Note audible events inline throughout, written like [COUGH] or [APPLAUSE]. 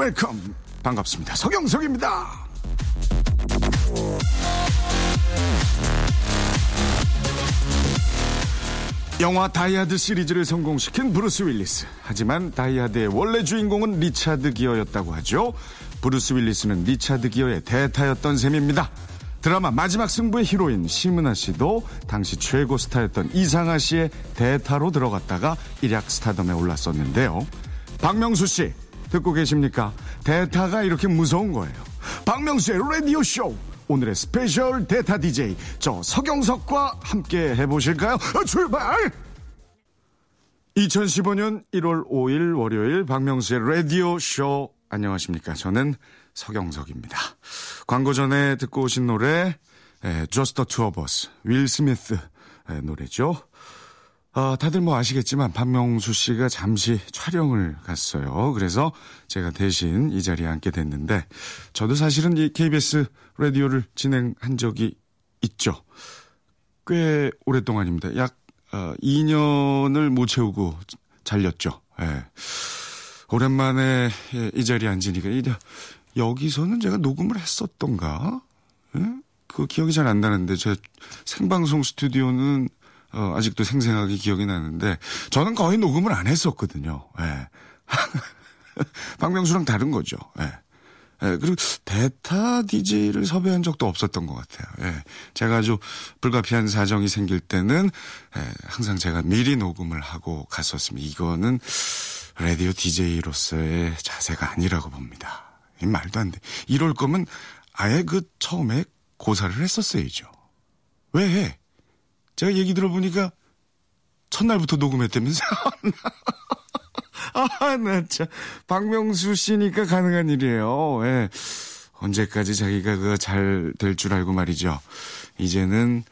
welcome. 반갑습니다. 서경석입니다. 영화 다이하드 시리즈를 성공시킨 브루스 윌리스. 하지만 다이하드의 원래 주인공은 리차드 기어였다고 하죠. 브루스 윌리스는 리차드 기어의 대타였던 셈입니다. 드라마 마지막 승부의 히로인 심은하 씨도 당시 최고 스타였던 이상아 씨의 대타로 들어갔다가 일약 스타덤에 올랐었는데요. 박명수 씨, 듣고 계십니까? 대타가 이렇게 무서운 거예요. 박명수의 라디오 쇼. 오늘의 special 대타 DJ, 저 서경석과 함께 해보실까요? 어, 출발! 2015년 1월 5일 월요일 박명수의 라디오 쇼. 안녕하십니까. 저는 서경석입니다. 광고 전에 듣고 오신 노래, 에, Just the Two of Us, 윌 스미스 의 노래죠. 아, 다들 뭐 아시겠지만 박명수 씨가 잠시 촬영을 갔어요. 그래서 제가 대신 이 자리에 앉게 됐는데 저도 사실은 이 KBS 라디오를 진행한 적이 있죠. 꽤 오랫동안입니다. 약 어, 2년을 못 채우고 잘렸죠. 예. 오랜만에 예, 이 자리에 앉으니까 이 여기서는 제가 녹음을 했었던가? 예? 그 기억이 잘 안 나는데 제 생방송 스튜디오는 어, 아직도 생생하게 기억이 나는데 저는 거의 녹음을 안 했었거든요. 예. [LAUGHS] 박명수랑 다른 거죠. 예. 예, 그리고 대타 DJ를 섭외한 적도 없었던 것 같아요. 예. 제가 아주 불가피한 사정이 생길 때는 예, 항상 제가 미리 녹음을 하고 갔었습니다. 이거는 라디오 DJ로서의 자세가 아니라고 봅니다. 이 말도 안 돼. 이럴 거면 아예 그 처음에 고사를 했었어야죠. 왜 해? 제가 얘기 들어보니까 첫날부터 녹음했다면서. [LAUGHS] 아, 나 참. 박명수 씨니까 가능한 일이에요. 예. 언제까지 자기가 그거 잘될 줄 알고 말이죠. 이제는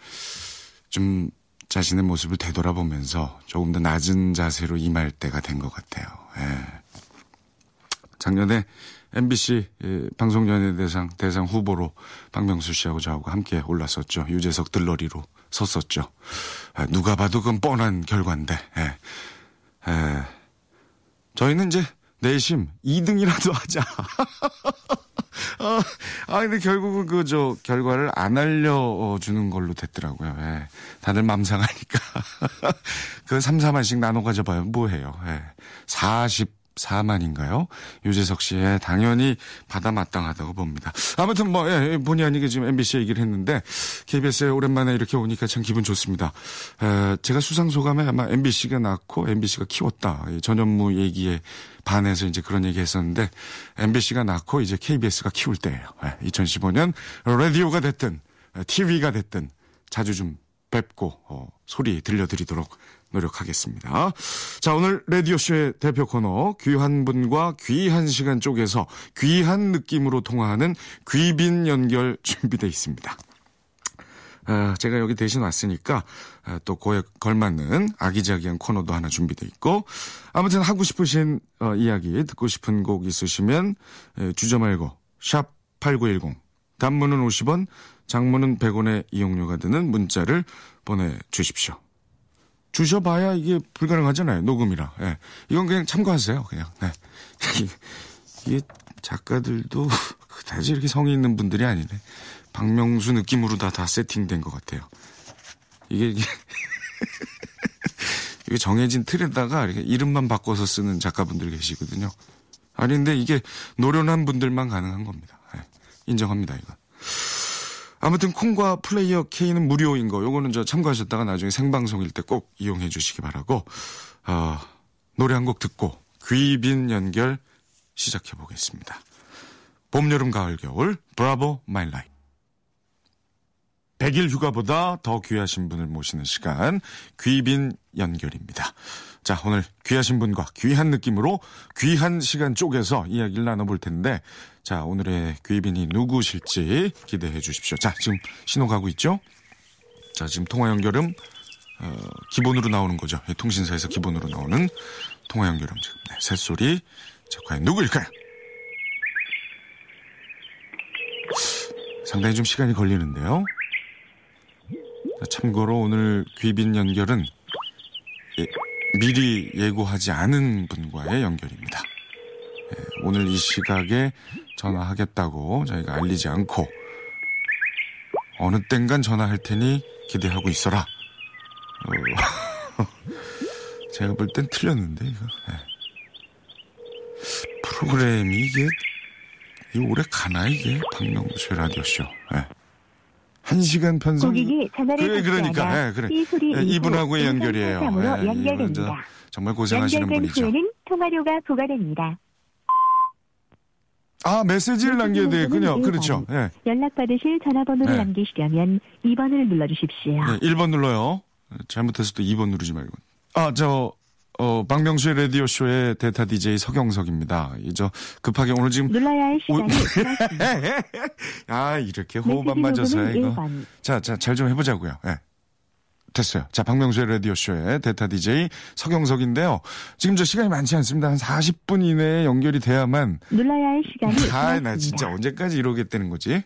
좀 자신의 모습을 되돌아보면서 조금 더 낮은 자세로 임할 때가 된 것 같아요. 예. 작년에 MBC 예, 방송연예대상 대상 후보로 박명수 씨하고 저하고 함께 올랐었죠. 유재석 들러리로 섰었죠. 아, 누가 봐도 그건 뻔한 결과인데. 예. 예. 저희는 이제 내심 2등이라도 하자. [LAUGHS] 아, 아, 근데 결국은 그, 저, 결과를 안 알려주는 걸로 됐더라고요. 예. 다들 맘 상하니까. [LAUGHS] 그 3, 4만씩 나눠 가져봐요. 뭐 해요. 예. 44만인가요? 유재석 씨의 당연히 받아 마땅하다고 봅니다. 아무튼 뭐, 예, 본의 아니게 지금 MBC 얘기를 했는데, KBS에 오랜만에 이렇게 오니까 참 기분 좋습니다. 에, 제가 수상 소감에 아마 MBC가 낳고 MBC가 키웠다. 이 전현무 얘기에 반해서 이제 그런 얘기 했었는데, MBC가 낳고 이제 KBS가 키울 때예요. 예, 2015년 라디오가 됐든, TV가 됐든, 자주 좀 뵙고, 어, 소리 들려드리도록 노력하겠습니다. 자, 오늘 라디오쇼의 대표 코너, 귀한 분과 귀한 시간 쪽에서 귀한 느낌으로 통화하는 귀빈 연결 [LAUGHS] 준비되어 있습니다. 아, 제가 여기 대신 왔으니까 아, 또 그에 걸맞는 아기자기한 코너도 하나 준비돼 있고 아무튼 하고 싶으신 어, 이야기 듣고 싶은 곡 있으시면 에, 주저 말고 샵 8910 단문은 50원 장문은 100원의 이용료가 드는 문자를 보내주십시오. 주셔봐야 이게 불가능하잖아요. 녹음이라. 예. 이건 그냥 참고하세요. 그냥. 네. [LAUGHS] 이게 작가들도 [LAUGHS] 그다지 이렇게 성의 있는 분들이 아니네. 박명수 느낌으로 다, 다 세팅된 것 같아요. 이게, 이게, [LAUGHS] 이게 정해진 틀에다가 이렇게 이름만 바꿔서 쓰는 작가분들 계시거든요. 아니, 근데 이게 노련한 분들만 가능한 겁니다. 예. 인정합니다, 이거. 아무튼 콩과 플레이어 K는 무료인 거 요거는 저 참고하셨다가 나중에 생방송일 때 꼭 이용해 주시기 바라고 어, 노래 한 곡 듣고 귀빈 연결 시작해 보겠습니다. 봄, 여름, 가을, 겨울 Bravo My Life 100일 휴가보다 더 귀하신 분을 모시는 시간 귀빈 연결입니다. 자, 오늘 귀하신 분과 귀한 느낌으로 귀한 시간 쪽에서 이야기를 나눠볼 텐데, 자, 오늘의 귀빈이 누구실지 기대해 주십시오. 자, 지금 신호 가고 있죠? 자, 지금 통화 연결음, 어, 기본으로 나오는 거죠. 통신사에서 기본으로 나오는 통화 연결 음식. 네, 새소리. 자, 과연 누구일까요? 상당히 좀 시간이 걸리는데요. 자, 참고로 오늘 귀빈 연결은 예, 미리 예고하지 않은 분과의 연결입니다. 예, 오늘 이 시각에 전화하겠다고 저희가 알리지 않고 어느 땐간 전화할 테니 기대하고 있어라. 어, [LAUGHS] 제가 볼 땐 틀렸는데 이거. 예. 프로그램이 이게 이 오래 가나 이게 박명수의 라디오 쇼. 예. 한 시간 편성. 고객이 전화를 그래 그러니까 예, 그래. 예, 음성 연결이에요. 예, 연결됩니다. 저 정말 고생하시는 연결된 분이죠. 후에는 통화료가 부과됩니다. 아 메시지를 남겨야 되겠군요. 메시지는 그렇죠. 예. 연락받으실 전화번호를 네. 남기시려면 2번을 눌러주십시오. 네, 1번 눌러요. 잘못해서 또 2번 누르지 말고. 아, 저, 어, 박명수의 라디오쇼의 데이터 DJ 서경석입니다. 이, 저, 급하게 오늘 지금. 눌러야 할 오- 시간이 지났습니다. 아, [LAUGHS] 이렇게 호흡 안 녹음은 이거. 1번. 자, 자, 잘 좀 해보자고요. 예. 됐어요. 자, 박명수의 라디오쇼의 데이터 DJ 서경석인데요. 지금 저 시간이 많지 않습니다. 한 40분 이내에 연결이 돼야만. 눌러야 할 시간이 아. 나 진짜 언제까지 이러겠다는 거지?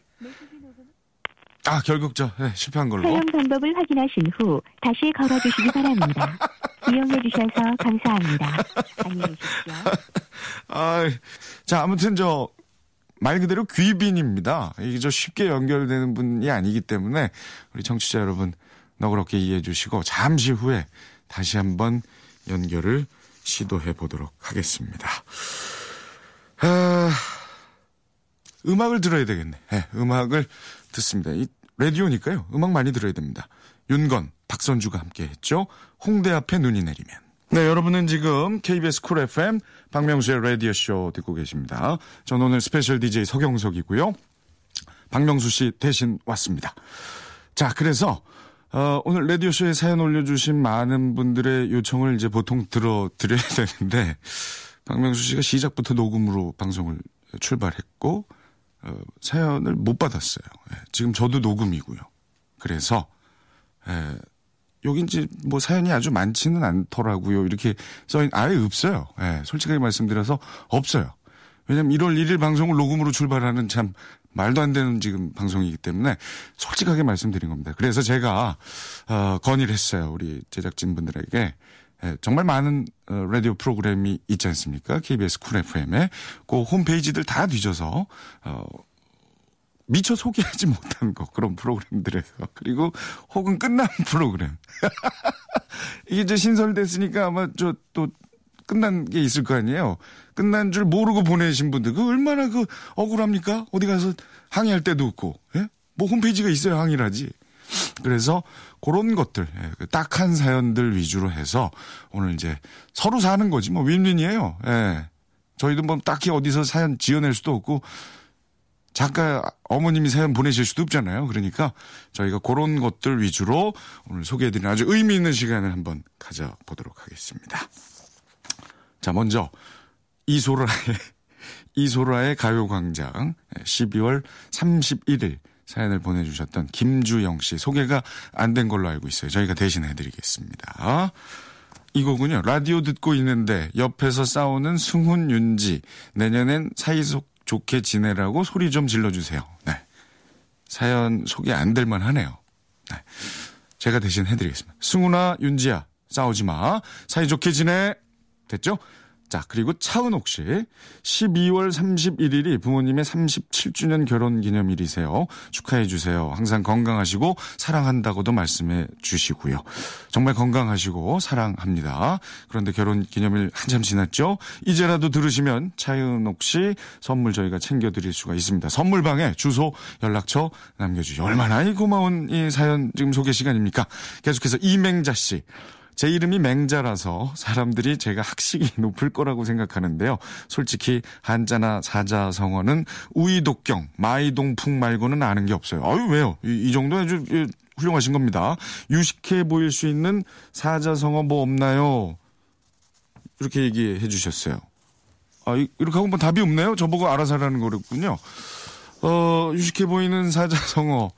아, 결국 저, 예, 실패한 걸로. 사용 방법을 확인하신 후 다시 걸어주시기 바랍니다. [LAUGHS] 이용해 주셔서 감사합니다. 안녕히 계십시오. [LAUGHS] 아, 자, 아무튼 저, 말 그대로 귀빈입니다. 이게 저 쉽게 연결되는 분이 아니기 때문에 우리 청취자 여러분 너그럽게 이해해 주시고 잠시 후에 다시 한번 연결을 시도해 보도록 하겠습니다. 아, 음악을 들어야 되겠네. 예, 음악을 듣습니다. 이 라디오니까요. 음악 많이 들어야 됩니다. 윤건, 박선주가 함께 했죠. 홍대 앞에 눈이 내리면. 네, 여러분은 지금 KBS 쿨 FM 박명수의 라디오쇼 듣고 계십니다. 저는 오늘 스페셜 DJ 서경석이고요. 박명수 씨 대신 왔습니다. 자, 그래서 어, 오늘 라디오쇼에 사연 올려주신 많은 분들의 요청을 이제 보통 들어드려야 [LAUGHS] 되는데 박명수 씨가 시작부터 녹음으로 방송을 출발했고 어, 사연을 못 받았어요. 예, 지금 저도 녹음이고요. 그래서 예, 여기 이제 뭐 사연이 아주 많지는 않더라고요. 이렇게 써있 아예 없어요. 예, 솔직하게 말씀드려서 없어요. 왜냐면 1월 1일 방송을 녹음으로 출발하는 참 말도 안 되는 지금 방송이기 때문에 솔직하게 말씀드린 겁니다. 그래서 제가 어, 건의를 했어요. 우리 제작진분들에게 예, 정말 많은 어, 라디오 프로그램이 있지 않습니까? KBS 쿨 FM에 그 홈페이지들 다 뒤져서 어, 미처 소개하지 [LAUGHS] 못한 것 그런 프로그램들에서 그리고 혹은 끝난 프로그램 [LAUGHS] 이게 이제 신설됐으니까 아마 저또 끝난 게 있을 거 아니에요. 끝난 줄 모르고 보내신 분들 그 얼마나 그 억울합니까? 어디 가서 항의할 때도 없고 예? 뭐 홈페이지가 있어야 항의를 하지. 그래서 그런 것들 예, 그 딱한 사연들 위주로 해서 오늘 이제 서로 사는 거지 뭐 윈윈이에요. 예. 저희도 뭐 딱히 어디서 사연 지어낼 수도 없고 작가 어머님이 사연 보내실 수도 없잖아요. 그러니까 저희가 그런 것들 위주로 오늘 소개해드리는 아주 의미 있는 시간을 한번 가져보도록 하겠습니다. 자, 먼저 이소라의 [LAUGHS] 이소라의 가요광장 12월 31일 사연을 보내주셨던 김주영 씨 소개가 안 된 걸로 알고 있어요. 저희가 대신 해드리겠습니다. 이 곡은요 라디오 듣고 있는데 옆에서 싸우는 승훈 윤지 내년엔 사이속 좋게 지내라고 소리 좀 질러주세요. 네. 사연 소개 안 될 만하네요. 네. 제가 대신 해드리겠습니다. 승훈아 윤지야 싸우지 마 사이좋게 지내 됐죠? 자, 그리고 차은옥 씨. 12월 31일이 부모님의 37주년 결혼 기념일이세요. 축하해 주세요. 항상 건강하시고 사랑한다고도 말씀해 주시고요. 정말 건강하시고 사랑합니다. 그런데 결혼 기념일 한참 지났죠? 이제라도 들으시면 차은옥 씨 선물 저희가 챙겨 드릴 수가 있습니다. 선물방에 주소, 연락처 남겨 주시죠. 얼마나 이 고마운 이 사연 지금 소개 시간입니까? 계속해서 이맹자 씨. 제 이름이 맹자라서 사람들이 제가 학식이 [LAUGHS] 높을 거라고 생각하는데요. 솔직히 한자나 사자성어는 우이독경, 마이동풍 말고는 아는 게 없어요. 아유 왜요? 이, 이 정도 아주 예, 훌륭하신 겁니다. 유식해 보일 수 있는 사자성어 뭐 없나요? 이렇게 얘기해 주셨어요. 아, 이- 이렇게 하고 뭐 답이 없네요? 저보고 알아서 하라는 거랬군요. 어, 유식해 보이는 사자성어,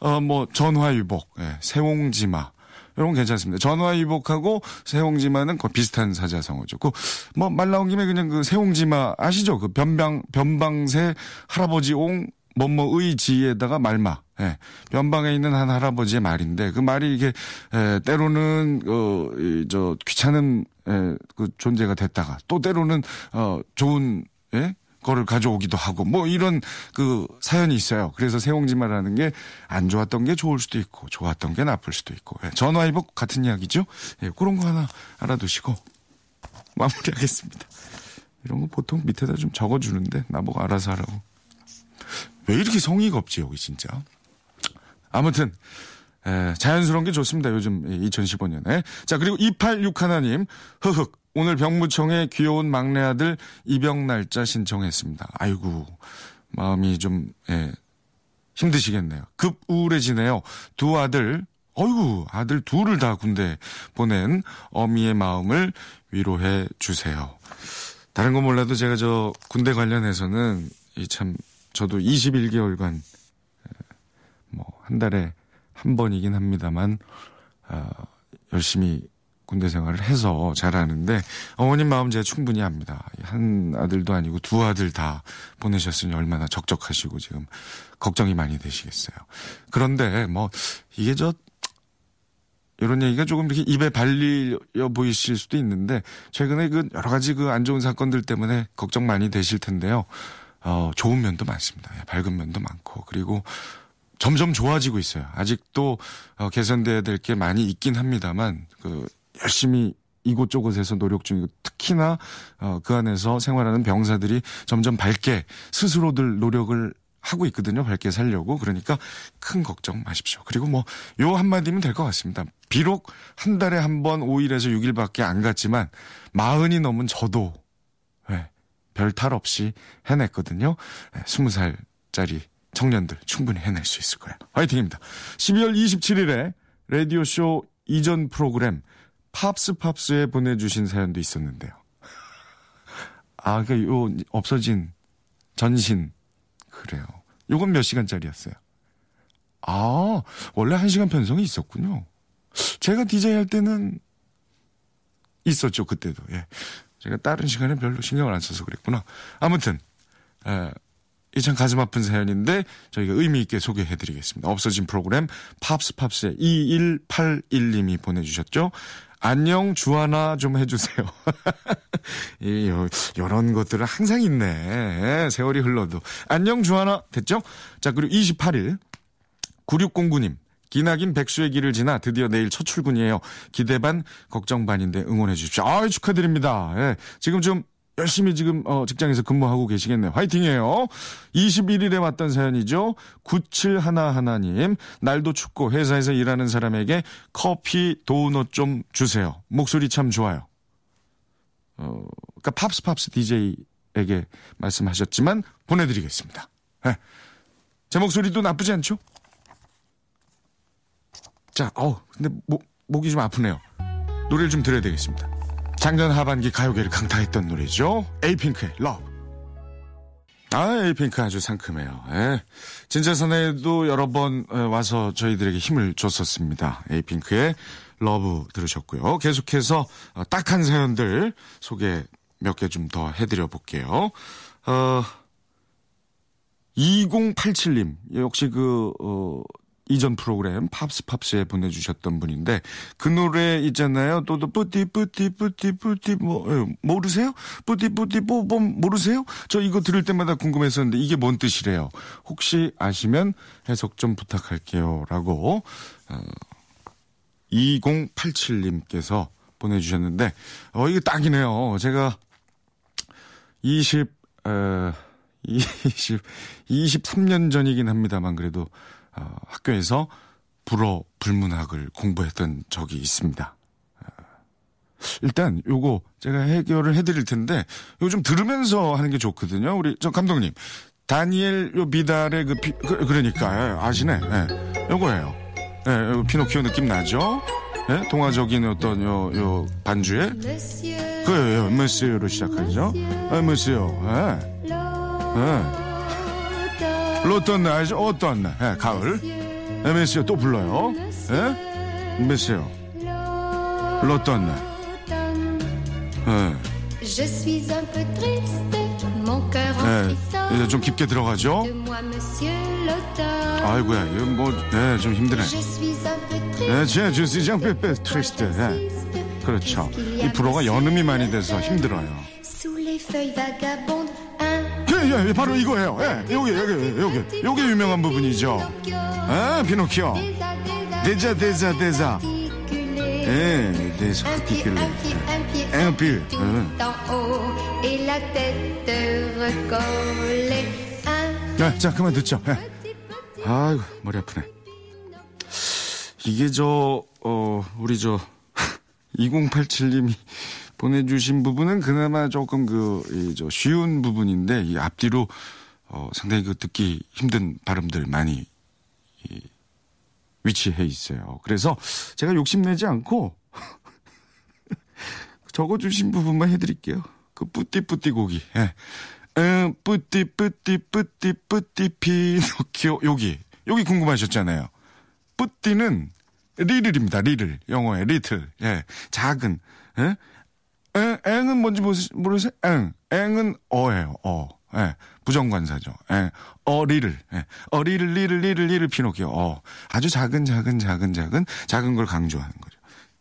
어, 뭐, 전화위복, 예, 세옹지마, 이런 건 괜찮습니다. 전화위복하고 세홍지마는 거의 비슷한 사자성어죠. 그, 뭐, 말 나온 김에 그냥 그 세홍지마 아시죠? 그 변방, 변방새 할아버지 옹, 뭐뭐의 지에다가 말마. 예. 변방에 있는 한 할아버지의 말인데 그 말이 이게 에, 때로는 어, 이, 저 귀찮은 에, 그 존재가 됐다가 또 때로는 어 좋은 예? 거를 가져오기도 하고 뭐 이런 그 사연이 있어요. 그래서 세홍지마라는 게 안 좋았던 게 좋을 수도 있고 좋았던 게 나쁠 수도 있고 예. 전화위복 같은 이야기죠. 예, 그런 거 하나 알아두시고 [LAUGHS] 마무리하겠습니다. 이런 거 보통 밑에다 좀 적어주는데 나보고 알아서 하라고. 왜 이렇게 성의가 없지 여기 진짜. 아무튼 에, 자연스러운 게 좋습니다. 요즘 2015년에. 자 그리고 286 하나님 흐흑 오늘 병무청에 귀여운 막내 아들 입영 날짜 신청했습니다. 아이고 마음이 좀 예, 힘드시겠네요. 급 우울해지네요. 두 아들 어이구 아들 둘을 다 군대 보낸 어미의 마음을 위로해 주세요. 다른 건 몰라도 제가 저 군대 관련해서는 이 참 저도 21개월간 뭐 한 달에 한 번이긴 합니다만 아, 열심히 군대 생활을 해서 잘하는데 어머님 마음 제가 충분히 압니다. 한 아들도 아니고 두 아들 다 보내셨으니 얼마나 적적하시고 지금 걱정이 많이 되시겠어요. 그런데 뭐 이게 저 이런 얘기가 조금 이렇게 입에 발리려 보이실 수도 있는데 최근에 그 여러 가지 그 안 좋은 사건들 때문에 걱정 많이 되실 텐데요. 어, 좋은 면도 많습니다. 예, 밝은 면도 많고 그리고 점점 좋아지고 있어요. 아직도 어, 개선돼야 될 게 많이 있긴 합니다만 그 열심히 이곳저곳에서 노력 중이고 특히나 어, 그 안에서 생활하는 병사들이 점점 밝게 스스로들 노력을 하고 있거든요. 밝게 살려고. 그러니까 큰 걱정 마십시오. 그리고 뭐 요 한마디면 될 것 같습니다. 비록 한 달에 한 번 5일에서 6일밖에 안 갔지만 마흔이 넘은 저도 네, 별탈 없이 해냈거든요. 네, 20살짜리 청년들 충분히 해낼 수 있을 거예요. 화이팅입니다. 12월 27일에 라디오쇼 이전 프로그램 팝스 팝스에 보내주신 사연도 있었는데요. [LAUGHS] 아, 그, 요, 없어진 전신. 그래요. 요건 몇 시간짜리였어요? 아, 원래 한 시간 편성이 있었군요. 제가 DJ 할 때는 있었죠, 그때도. 예. 제가 다른 시간에 별로 신경을 안 써서 그랬구나. 아무튼, 에, 이참 가슴 아픈 사연인데 저희가 의미 있게 소개해 드리겠습니다. 없어진 프로그램 팝스 팝스의 2181님이 보내주셨죠. 안녕 주하나 좀 해주세요. [LAUGHS] 이 요, 요런 것들은 항상 있네. 세월이 흘러도. 안녕 주하나 됐죠? 자 그리고 28일 9609님 기나긴 백수의 길을 지나 드디어 내일 첫 출근이에요. 기대 반 걱정 반인데 응원해 주십시오. 아 축하드립니다. 예, 지금 좀 열심히 지금 어, 직장에서 근무하고 계시겠네요. 화이팅이에요. 21일에 왔던 사연이죠. 9711님. 날도 춥고 회사에서 일하는 사람에게 커피 도넛 좀 주세요. 목소리 참 좋아요. 어, 그러니까 팝스 팝스 DJ에게 말씀하셨지만 보내드리겠습니다. 네. 제 목소리도 나쁘지 않죠? 자, 어, 근데 목, 목이 좀 아프네요. 노래를 좀 들어야 되겠습니다. 작년 하반기 가요계를 강타했던 노래죠. 에이핑크의 러브. 아, 에이핑크 아주 상큼해요. 예. 진짜사나이에도 여러 번 와서 저희들에게 힘을 줬었습니다. 에이핑크의 러브 들으셨고요. 계속해서 어, 딱한 사연들 소개 몇 개 좀 더 해드려 볼게요. 어, 2087님, 역시 그, 어, 이전 프로그램 팝스 팝스에 보내주셨던 분인데 그 노래 있잖아요. 또또 petit petit petit petit 뭐 예, 모르세요? petit petit 뽀뽀 모르세요? 저 이거 들을 때마다 궁금했었는데 이게 뭔 뜻이래요? 혹시 아시면 해석 좀 부탁할게요라고 어, 2087님께서 보내주셨는데 어 이게 딱이네요. 제가 20 어, [LAUGHS] 20 23년 전이긴 합니다만 그래도 어, 학교에서 불어 불문학을 공부했던 적이 있습니다. 어, 일단 요거 제가 해결을 해드릴 텐데 좀 들으면서 하는 게 좋거든요. 우리 저 감독님 다니엘 요 비달의 그, 피, 그 그러니까 예, 아시네. 예, 요거예요. 예, 요 피노키오 느낌 나죠? 예, 동화적인 어떤 요, 요 반주에 그요 메스요로 시작하죠. 아, 메스요. 예. 예. 어떤 날, 어떤 날, 예, 가을. 예, 메시오 또 불러요. 예? 메시오. 로또네. 예. Je suis un peu triste, mon cœur en 예. 이제 좀 깊게 들어가죠. De moi, monsieur l'auteur. 아이고야, 이거 뭐, 예, 좀 힘드네. Je suis un peu triste. 예, 제 주시 장 빼빼 트리스트. 예. 그렇죠. 이 불어가 연음이 많이 돼서 힘들어요. Sous les feuilles vagabondes, 예, 예, 예, 바로 이거예요. 예, 요게, 요게, 요게, 요게 유명한 부분이죠. 아, 피노키오. 데자, 데자, 데자. 예, 데자, tête recollée. Un 자, 자, 그만 듣죠. 예. 아이고, 머리 아프네. 이게 저, 어, 우리 저, 2087님이 보내주신 부분은 그나마 조금 그, 이, 저, 쉬운 부분인데, 이 앞뒤로, 어, 상당히 그 듣기 힘든 발음들 많이, 이, 위치해 있어요. 그래서 제가 욕심내지 않고, [LAUGHS] 적어주신 부분만 해드릴게요. 그 뿌띠뿌띠 고기. 예. 음, 뿌띠 뿌띠 뿌띠 뿌띠 피노키오 여기 여기 궁금하셨잖아요. 뿌띠는 리를입니다. 리를 영어의 리틀. 예. 작은. 예? Eng, eng은 뭔지 모르- 모르세요? eng. eng은 어예요. 어. 예. 부정관사죠. 예. 어 리를. 예. 어 리를 리를 리를 리를 피노키오. 어. 아주 작은 작은 작은 작은 작은 걸 강조하는 거죠.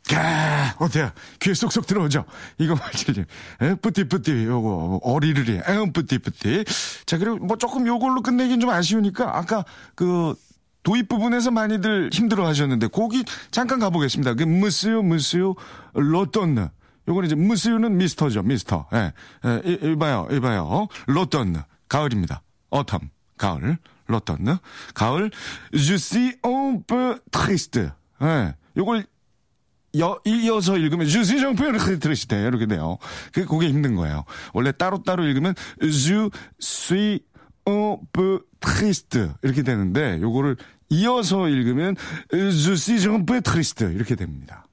까 어때요? 귀에 쏙쏙 들어오죠? 이거 말이지. 에? petit petit, 요거, 어리르리, 에 petit petit. 자, 그리고 뭐 조금 요걸로 끝내긴 좀 아쉬우니까, 아까 그, 도입 부분에서 많이들 힘들어 하셨는데, 거기 잠깐 가보겠습니다. 그, monsieur, monsieur, l'automne. 요거는 이제, 무스요는 미스터죠, 미스터. 예, 예, 이, 이봐요, 이봐요. 로또느. 가을입니다. 어텀. 가을. 로또느. 가을. Je suis un peu triste. 예, 요걸 여, 이어서 읽으면 주시 정표를 들으시대 이렇게 돼요. 그 그게 힘든 거예요. 원래 따로 따로 읽으면 je suis un peu triste 이렇게 되는데 요거를 이어서 읽으면 je suis un peu triste 이렇게 됩니다.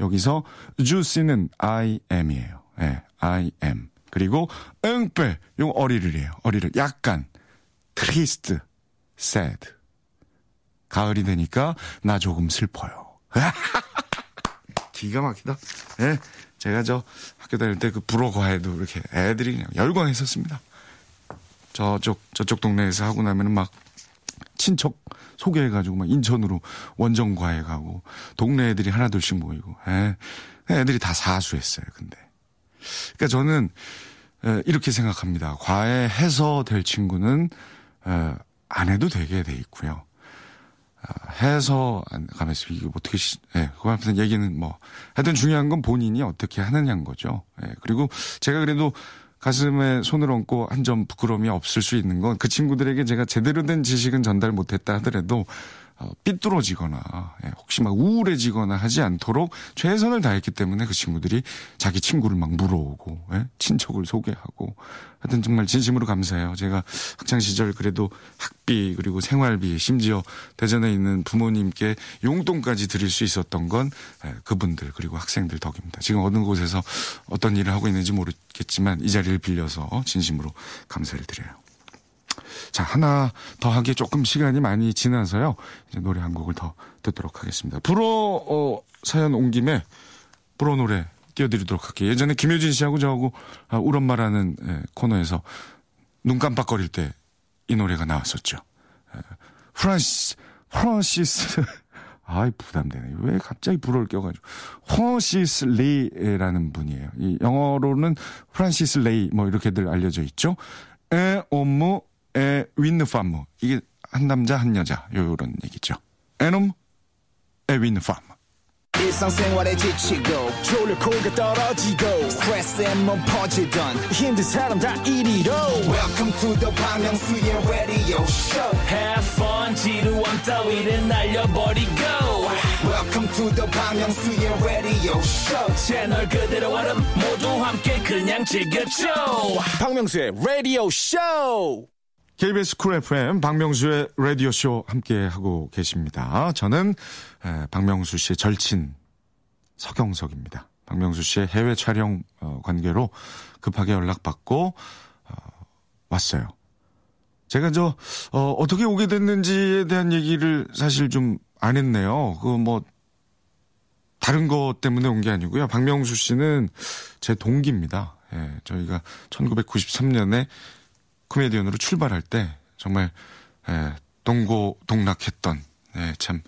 여기서 juicy는 I am이에요. 예, I am. 그리고 peu 요 어리를이에요. 어리를 약간 triste, sad. 가을이 되니까 나 조금 슬퍼요. [LAUGHS] 기가 막히다. 예. 제가 저 학교 다닐 때 그 불어 과외도 이렇게 애들이 그냥 열광했었습니다. 저쪽, 저쪽 동네에서 하고 나면은 막 친척 소개해가지고 막 인천으로 원정 과외 가고 동네 애들이 하나둘씩 모이고, 예. 애들이 다 사수했어요, 근데. 그러니까 저는 에, 이렇게 생각합니다. 과외 해서 될 친구는 에, 안 해도 되게 돼 있고요. 아, 해서 안 가면서 이게 어떻게 시, 예, 그 앞에서 얘기는 뭐 하여튼 중요한 건 본인이 어떻게 하느냐인 거죠. 예, 그리고 제가 그래도 가슴에 손을 얹고 한 점 부끄러움이 없을 수 있는 건 그 친구들에게 제가 제대로 된 지식은 전달 못했다 하더라도 어, 삐뚤어지거나 예, 혹시 막 우울해지거나 하지 않도록 최선을 다했기 때문에 그 친구들이 자기 친구를 막 물어오고 예, 친척을 소개하고 하여튼 정말 진심으로 감사해요. 제가 학창 시절 그래도 학비 그리고 생활비 심지어 대전에 있는 부모님께 용돈까지 드릴 수 있었던 건 예, 그분들 그리고 학생들 덕입니다. 지금 어느 곳에서 어떤 일을 하고 있는지 모르겠지만 이 자리를 빌려서 진심으로 감사를 드려요. 자, 하나 더 하기에 조금 시간이 많이 지나서요. 이제 노래 한 곡을 더 듣도록 하겠습니다. 불어, 어, 사연 온 김에 불어 노래 띄워드리도록 할게요. 예전에 김효진 씨하고 저하고 아, 울 엄마라는 예, 코너에서 눈 깜빡거릴 때 이 노래가 나왔었죠. 예, 프란시스, 프란시스. [LAUGHS] 아이, 부담되네. 왜 갑자기 불어를 껴가지고. 프란시스 레이라는 분이에요. 이 영어로는 프란시스 레이 뭐 이렇게들 알려져 있죠. 에, un homme, et, une femme. 이게 한 남자, 한 여자. 요런 얘기죠. Un homme, et, une femme. 일상생활에 지치고, 졸려 코가 떨어지고, 스트레스에 몸 퍼지던, 힘든 사람 다 이리로. welcome to the Park Myung-soo's radio show Have fun 지루함 따위를 날려버리고 welcome to the Park Myung-soo's radio show 채널 그대로 얼음 모두 함께 그냥 즐겨줘 박명수의 radio show KBS 쿨 FM 박명수의 라디오쇼 함께 하고 계십니다. 저는 에, 박명수 씨의 절친 서경석입니다. 박명수 씨의 해외 촬영 어, 관계로 급하게 연락받고 어, 왔어요. 제가 저 어, 어떻게 오게 됐는지에 대한 얘기를 사실 좀 안 했네요. 그 뭐 다른 것 때문에 온 게 아니고요. 박명수 씨는 제 동기입니다. 예, 저희가 1993년에 코미디언으로 출발할 때 정말 예, 동고 동락했던 예, 참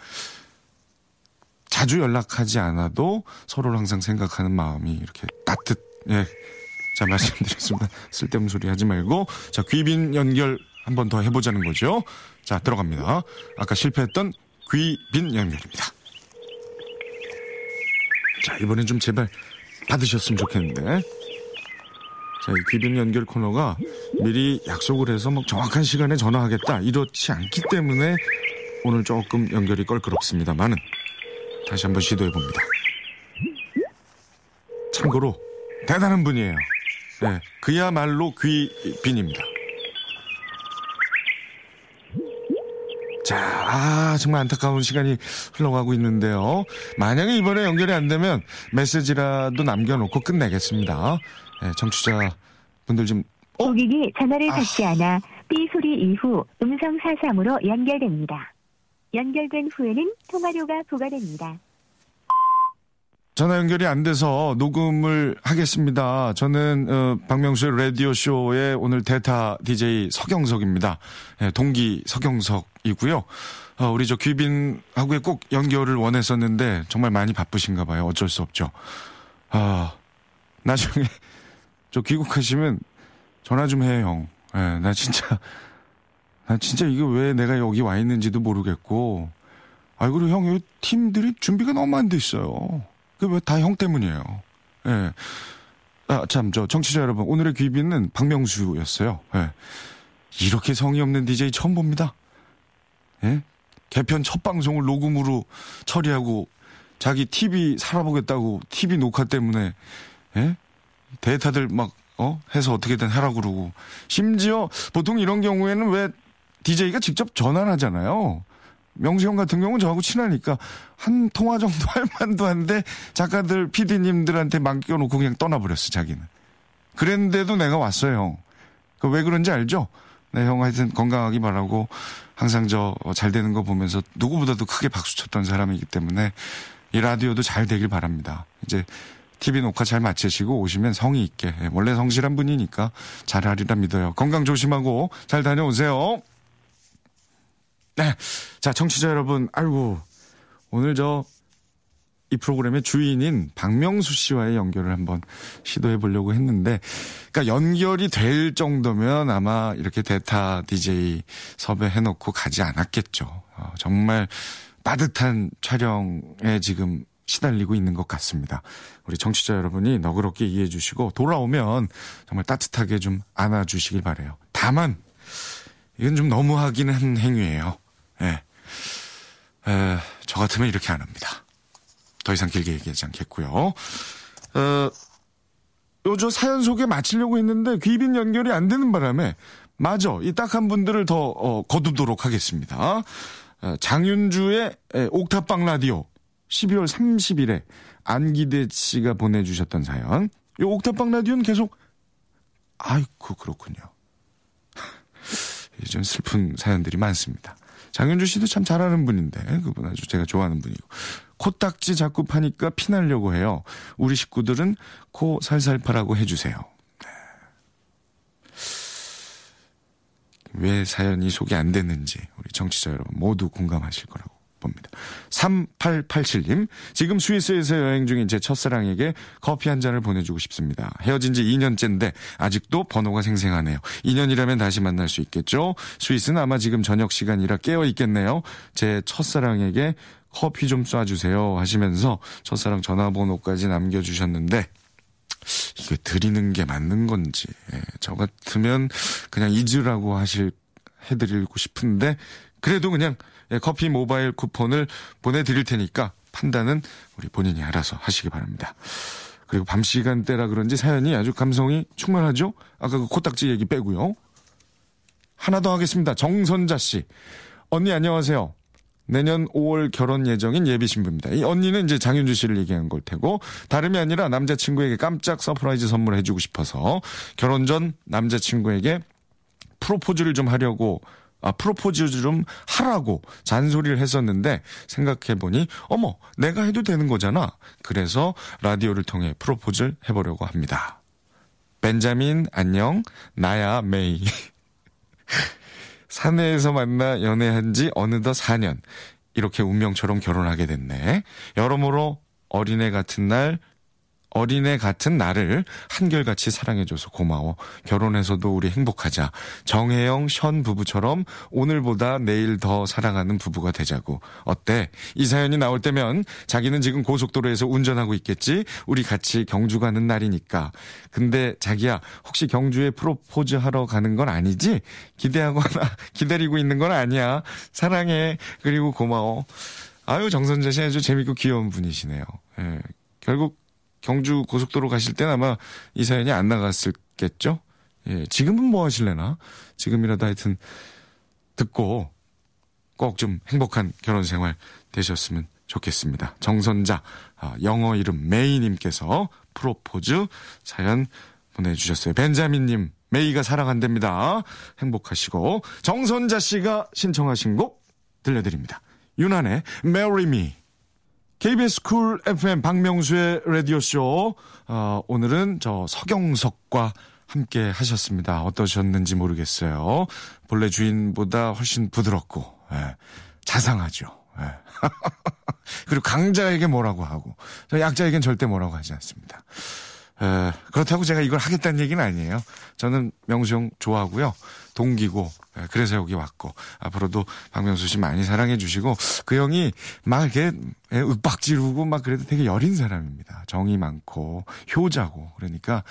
자주 연락하지 않아도 서로를 항상 생각하는 마음이 이렇게 따뜻 예. 자 말씀드렸습니다. [LAUGHS] 쓸데없는 소리 하지 말고 자 귀빈 연결 한 번 더 해보자는 거죠. 자 들어갑니다. 아까 실패했던 귀빈 연결입니다. 자 이번엔 좀 제발 받으셨으면 좋겠는데. 귀빈 연결 코너가 미리 약속을 해서 뭐 정확한 시간에 전화하겠다 이렇지 않기 때문에 오늘 조금 연결이 껄끄럽습니다만은 다시 한번 시도해 봅니다. 참고로 대단한 분이에요. 네, 그야말로 귀빈입니다. 자, 아, 정말 안타까운 시간이 흘러가고 있는데요. 만약에 이번에 연결이 안 되면 메시지라도 남겨놓고 끝내겠습니다. 네, 청취자 분들 좀, 어? 고객이 전화를 아. 받지 않아 삐 소리 이후 음성 사삼으로 연결됩니다. 연결된 후에는 통화료가 부과됩니다. 전화 연결이 안 돼서 녹음을 하겠습니다. 저는 어, 박명수의 라디오 쇼의 오늘 대타 DJ 서경석입니다. 예, 동기 서경석이고요. 어, 우리 저 귀빈하고의 꼭 연결을 원했었는데 정말 많이 바쁘신가 봐요. 어쩔 수 없죠. 아 나중에 저 귀국하시면 전화 좀 해 형. 예, 나 진짜 나 진짜 이게 왜 내가 여기 와 있는지도 모르겠고. 아 그리고 형, 이 팀들이 준비가 너무 안 돼 있어요. 그왜다 형 때문이에요. 예. 아, 참, 저, 청취자 여러분, 오늘의 귀빈은 박명수였어요. 예. 이렇게 성의 없는 DJ 처음 봅니다. 예? 개편 첫 방송을 녹음으로 처리하고, 자기 TV 살아보겠다고, TV 녹화 때문에, 예? 데이터들 막, 어? 해서 어떻게든 하라고 그러고. 심지어, 보통 이런 경우에는 왜 DJ가 직접 전화를 하잖아요. 명수 형 같은 경우는 저하고 친하니까 한 통화 정도 [LAUGHS] 할 만도 한데 작가들, PD님들한테 맡겨놓고 그냥 떠나버렸어, 자기는. 그랬는데도 내가 왔어요, 형. 그왜 그런지 알죠? 네, 형 하여튼 건강하기 바라고 항상 저 잘 되는 거 보면서 누구보다도 크게 박수 쳤던 사람이기 때문에 이 라디오도 잘 되길 바랍니다. 이제 TV 녹화 잘 마치시고 오시면 성의 있게 예, 원래 성실한 분이니까 잘하리라 믿어요. 건강 조심하고 잘 다녀오세요. 네. 자, 청취자 여러분, 아이고, 오늘 저, 이 프로그램의 주인인 박명수 씨와의 연결을 한번 시도해 보려고 했는데, 그러니까 연결이 될 정도면 아마 이렇게 대타 DJ 섭외해 놓고 가지 않았겠죠. 어, 정말 따뜻한 촬영에 지금 시달리고 있는 것 같습니다. 우리 청취자 여러분이 너그럽게 이해해 주시고 돌아오면 정말 따뜻하게 좀 안아 주시길 바래요. 다만 이건 좀 너무하긴 한 행위예요. 예. 에, 저 같으면 이렇게 안 합니다. 더 이상 길게 얘기하지 않겠고요. 어, 요저 사연 소개 마치려고 했는데 귀빈 연결이 안 되는 바람에 마저 이 딱 한 분들을 더 어, 거두도록 하겠습니다. 어, 장윤주의 에, 옥탑방 라디오 12월 30일에 안기대 씨가 보내주셨던 사연. 이 옥탑방 라디오는 계속 아이고 그렇군요. [LAUGHS] 좀 슬픈 사연들이 많습니다. 장윤주 씨도 참 잘하는 분인데 그분 아주 제가 좋아하는 분이고 코딱지 자꾸 파니까 피나려고 해요. 우리 식구들은 코 살살 파라고 해주세요. 네. 왜 사연이 소개 안 됐는지 우리 정치자 여러분 모두 공감하실 거라고 봅니다. 3887님, 지금 스위스에서 여행 중인 제 첫사랑에게 커피 한 잔을 보내주고 싶습니다. 헤어진 지 2년째인데 아직도 번호가 생생하네요. 2년이라면 다시 만날 수 있겠죠? 스위스는 아마 지금 저녁 시간이라 깨어 있겠네요. 제 첫사랑에게 커피 좀 쏴주세요 하시면서 첫사랑 전화번호까지 남겨주셨는데 이거 드리는 게 맞는 건지 예, 저 같으면 그냥 잊으라고 하실 해드리고 싶은데 그래도 그냥 예, 커피 모바일 쿠폰을 보내드릴 테니까 판단은 우리 본인이 알아서 하시기 바랍니다. 그리고 밤 시간대라 그런지 사연이 아주 감성이 충만하죠? 아까 그 코딱지 얘기 빼고요. 하나 더 하겠습니다. 정선자 씨. 언니 안녕하세요. 내년 5월 결혼 예정인 예비 신부입니다. 이 언니는 이제 장윤주 씨를 얘기한 걸 테고 다름이 아니라 남자친구에게 깜짝 surprise 선물해주고 싶어서 결혼 전 남자친구에게 프로포즈를 좀 하려고 아, 프로포즈 좀 하라고 잔소리를 했었는데 생각해보니 어머 내가 해도 되는 거잖아. 그래서 라디오를 통해 프로포즈를 해보려고 합니다. 벤자민 안녕 나야 메이 [LAUGHS] 사내에서 만나 연애한 지 어느덧 4년 이렇게 운명처럼 결혼하게 됐네. 여러모로 어린애 같은 날 어린애 같은 나를 한결같이 사랑해줘서 고마워. 결혼해서도 우리 행복하자. 정혜영, 션 부부처럼 오늘보다 내일 더 사랑하는 부부가 되자고. 어때? 이 사연이 나올 때면 자기는 지금 고속도로에서 운전하고 있겠지? 우리 같이 경주 가는 날이니까. 근데 자기야, 혹시 경주에 프로포즈 하러 가는 건 아니지? 기대하거나 [LAUGHS] 기다리고 있는 건 아니야. 사랑해. 그리고 고마워. 아유, 정선재 씨 아주 재밌고 귀여운 분이시네요. 예. 결국 경주 고속도로 가실 때는 아마 이 사연이 안 나갔을겠죠? 예, 지금은 뭐 하실래나? 지금이라도 하여튼 듣고 꼭 좀 행복한 결혼 생활 되셨으면 좋겠습니다. 정선자, 아, 영어 이름 메이님께서 프로포즈 사연 보내주셨어요. 벤자민님, 메이가 사랑한답니다. 행복하시고, 정선자 씨가 신청하신 곡 들려드립니다. 유난의 Marry Me. KBS 쿨 FM 박명수의 라디오쇼. 어, 오늘은 저 서경석과 함께 하셨습니다. 어떠셨는지 모르겠어요. 본래 주인보다 훨씬 부드럽고, 예, 자상하죠. 예. [LAUGHS] 그리고 강자에게 뭐라고 하고, 저 약자에겐 절대 뭐라고 하지 않습니다. 에, 그렇다고 제가 이걸 하겠다는 얘기는 아니에요. 저는 명수 형 좋아하고요. 동기고, 에, 그래서 여기 왔고, 앞으로도 박명수 씨 많이 사랑해 주시고, 그 형이 막 이렇게 에, 윽박 지르고 막 그래도 되게 여린 사람입니다. 정이 많고, 효자고. 그러니까,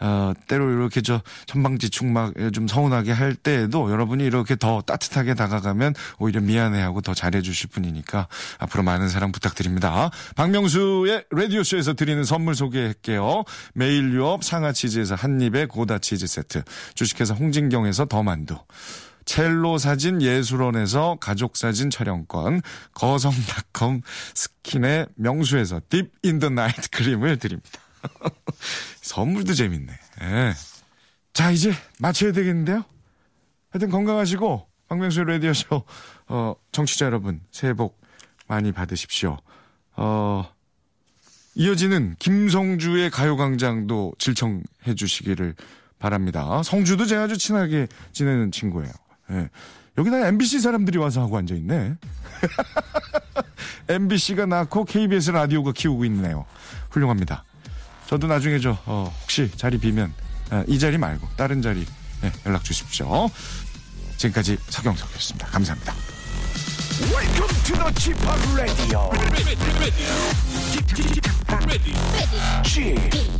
어, 때로 이렇게 저 천방지축 막좀 서운하게 할 때에도 여러분이 이렇게 더 따뜻하게 다가가면 오히려 미안해하고 더 잘해주실 분이니까 앞으로 많은 사랑 부탁드립니다. 박명수의 라디오쇼에서 드리는 선물 소개할게요. 매일 유업 상하 치즈에서 한입의 고다 치즈 세트, 주식회사 홍진경에서 더 만두, 첼로 사진 예술원에서 가족 사진 촬영권, 거성닷컴 스킨의 명수에서 Deep in the Night 크림을 드립니다. [LAUGHS] 선물도 재밌네. 예. 자, 이제 마쳐야 되겠는데요? 하여튼 건강하시고, 박명수의 라디오쇼, 어, 청취자 여러분, 새해 복 많이 받으십시오. 어, 이어지는 김성주의 가요광장도 질청해 주시기를 바랍니다. 성주도 제가 아주 친하게 지내는 친구예요. 예. 여기다 MBC 사람들이 와서 하고 앉아있네. [LAUGHS] MBC가 낳고 KBS 라디오가 키우고 있네요. 훌륭합니다. 저도 나중에 저 어, 혹시 자리 비면 아, 이 자리 말고 다른 자리 네, 연락 주십시오. 지금까지 서경석이었습니다. 감사합니다. Welcome to the Chip Radio. Chip,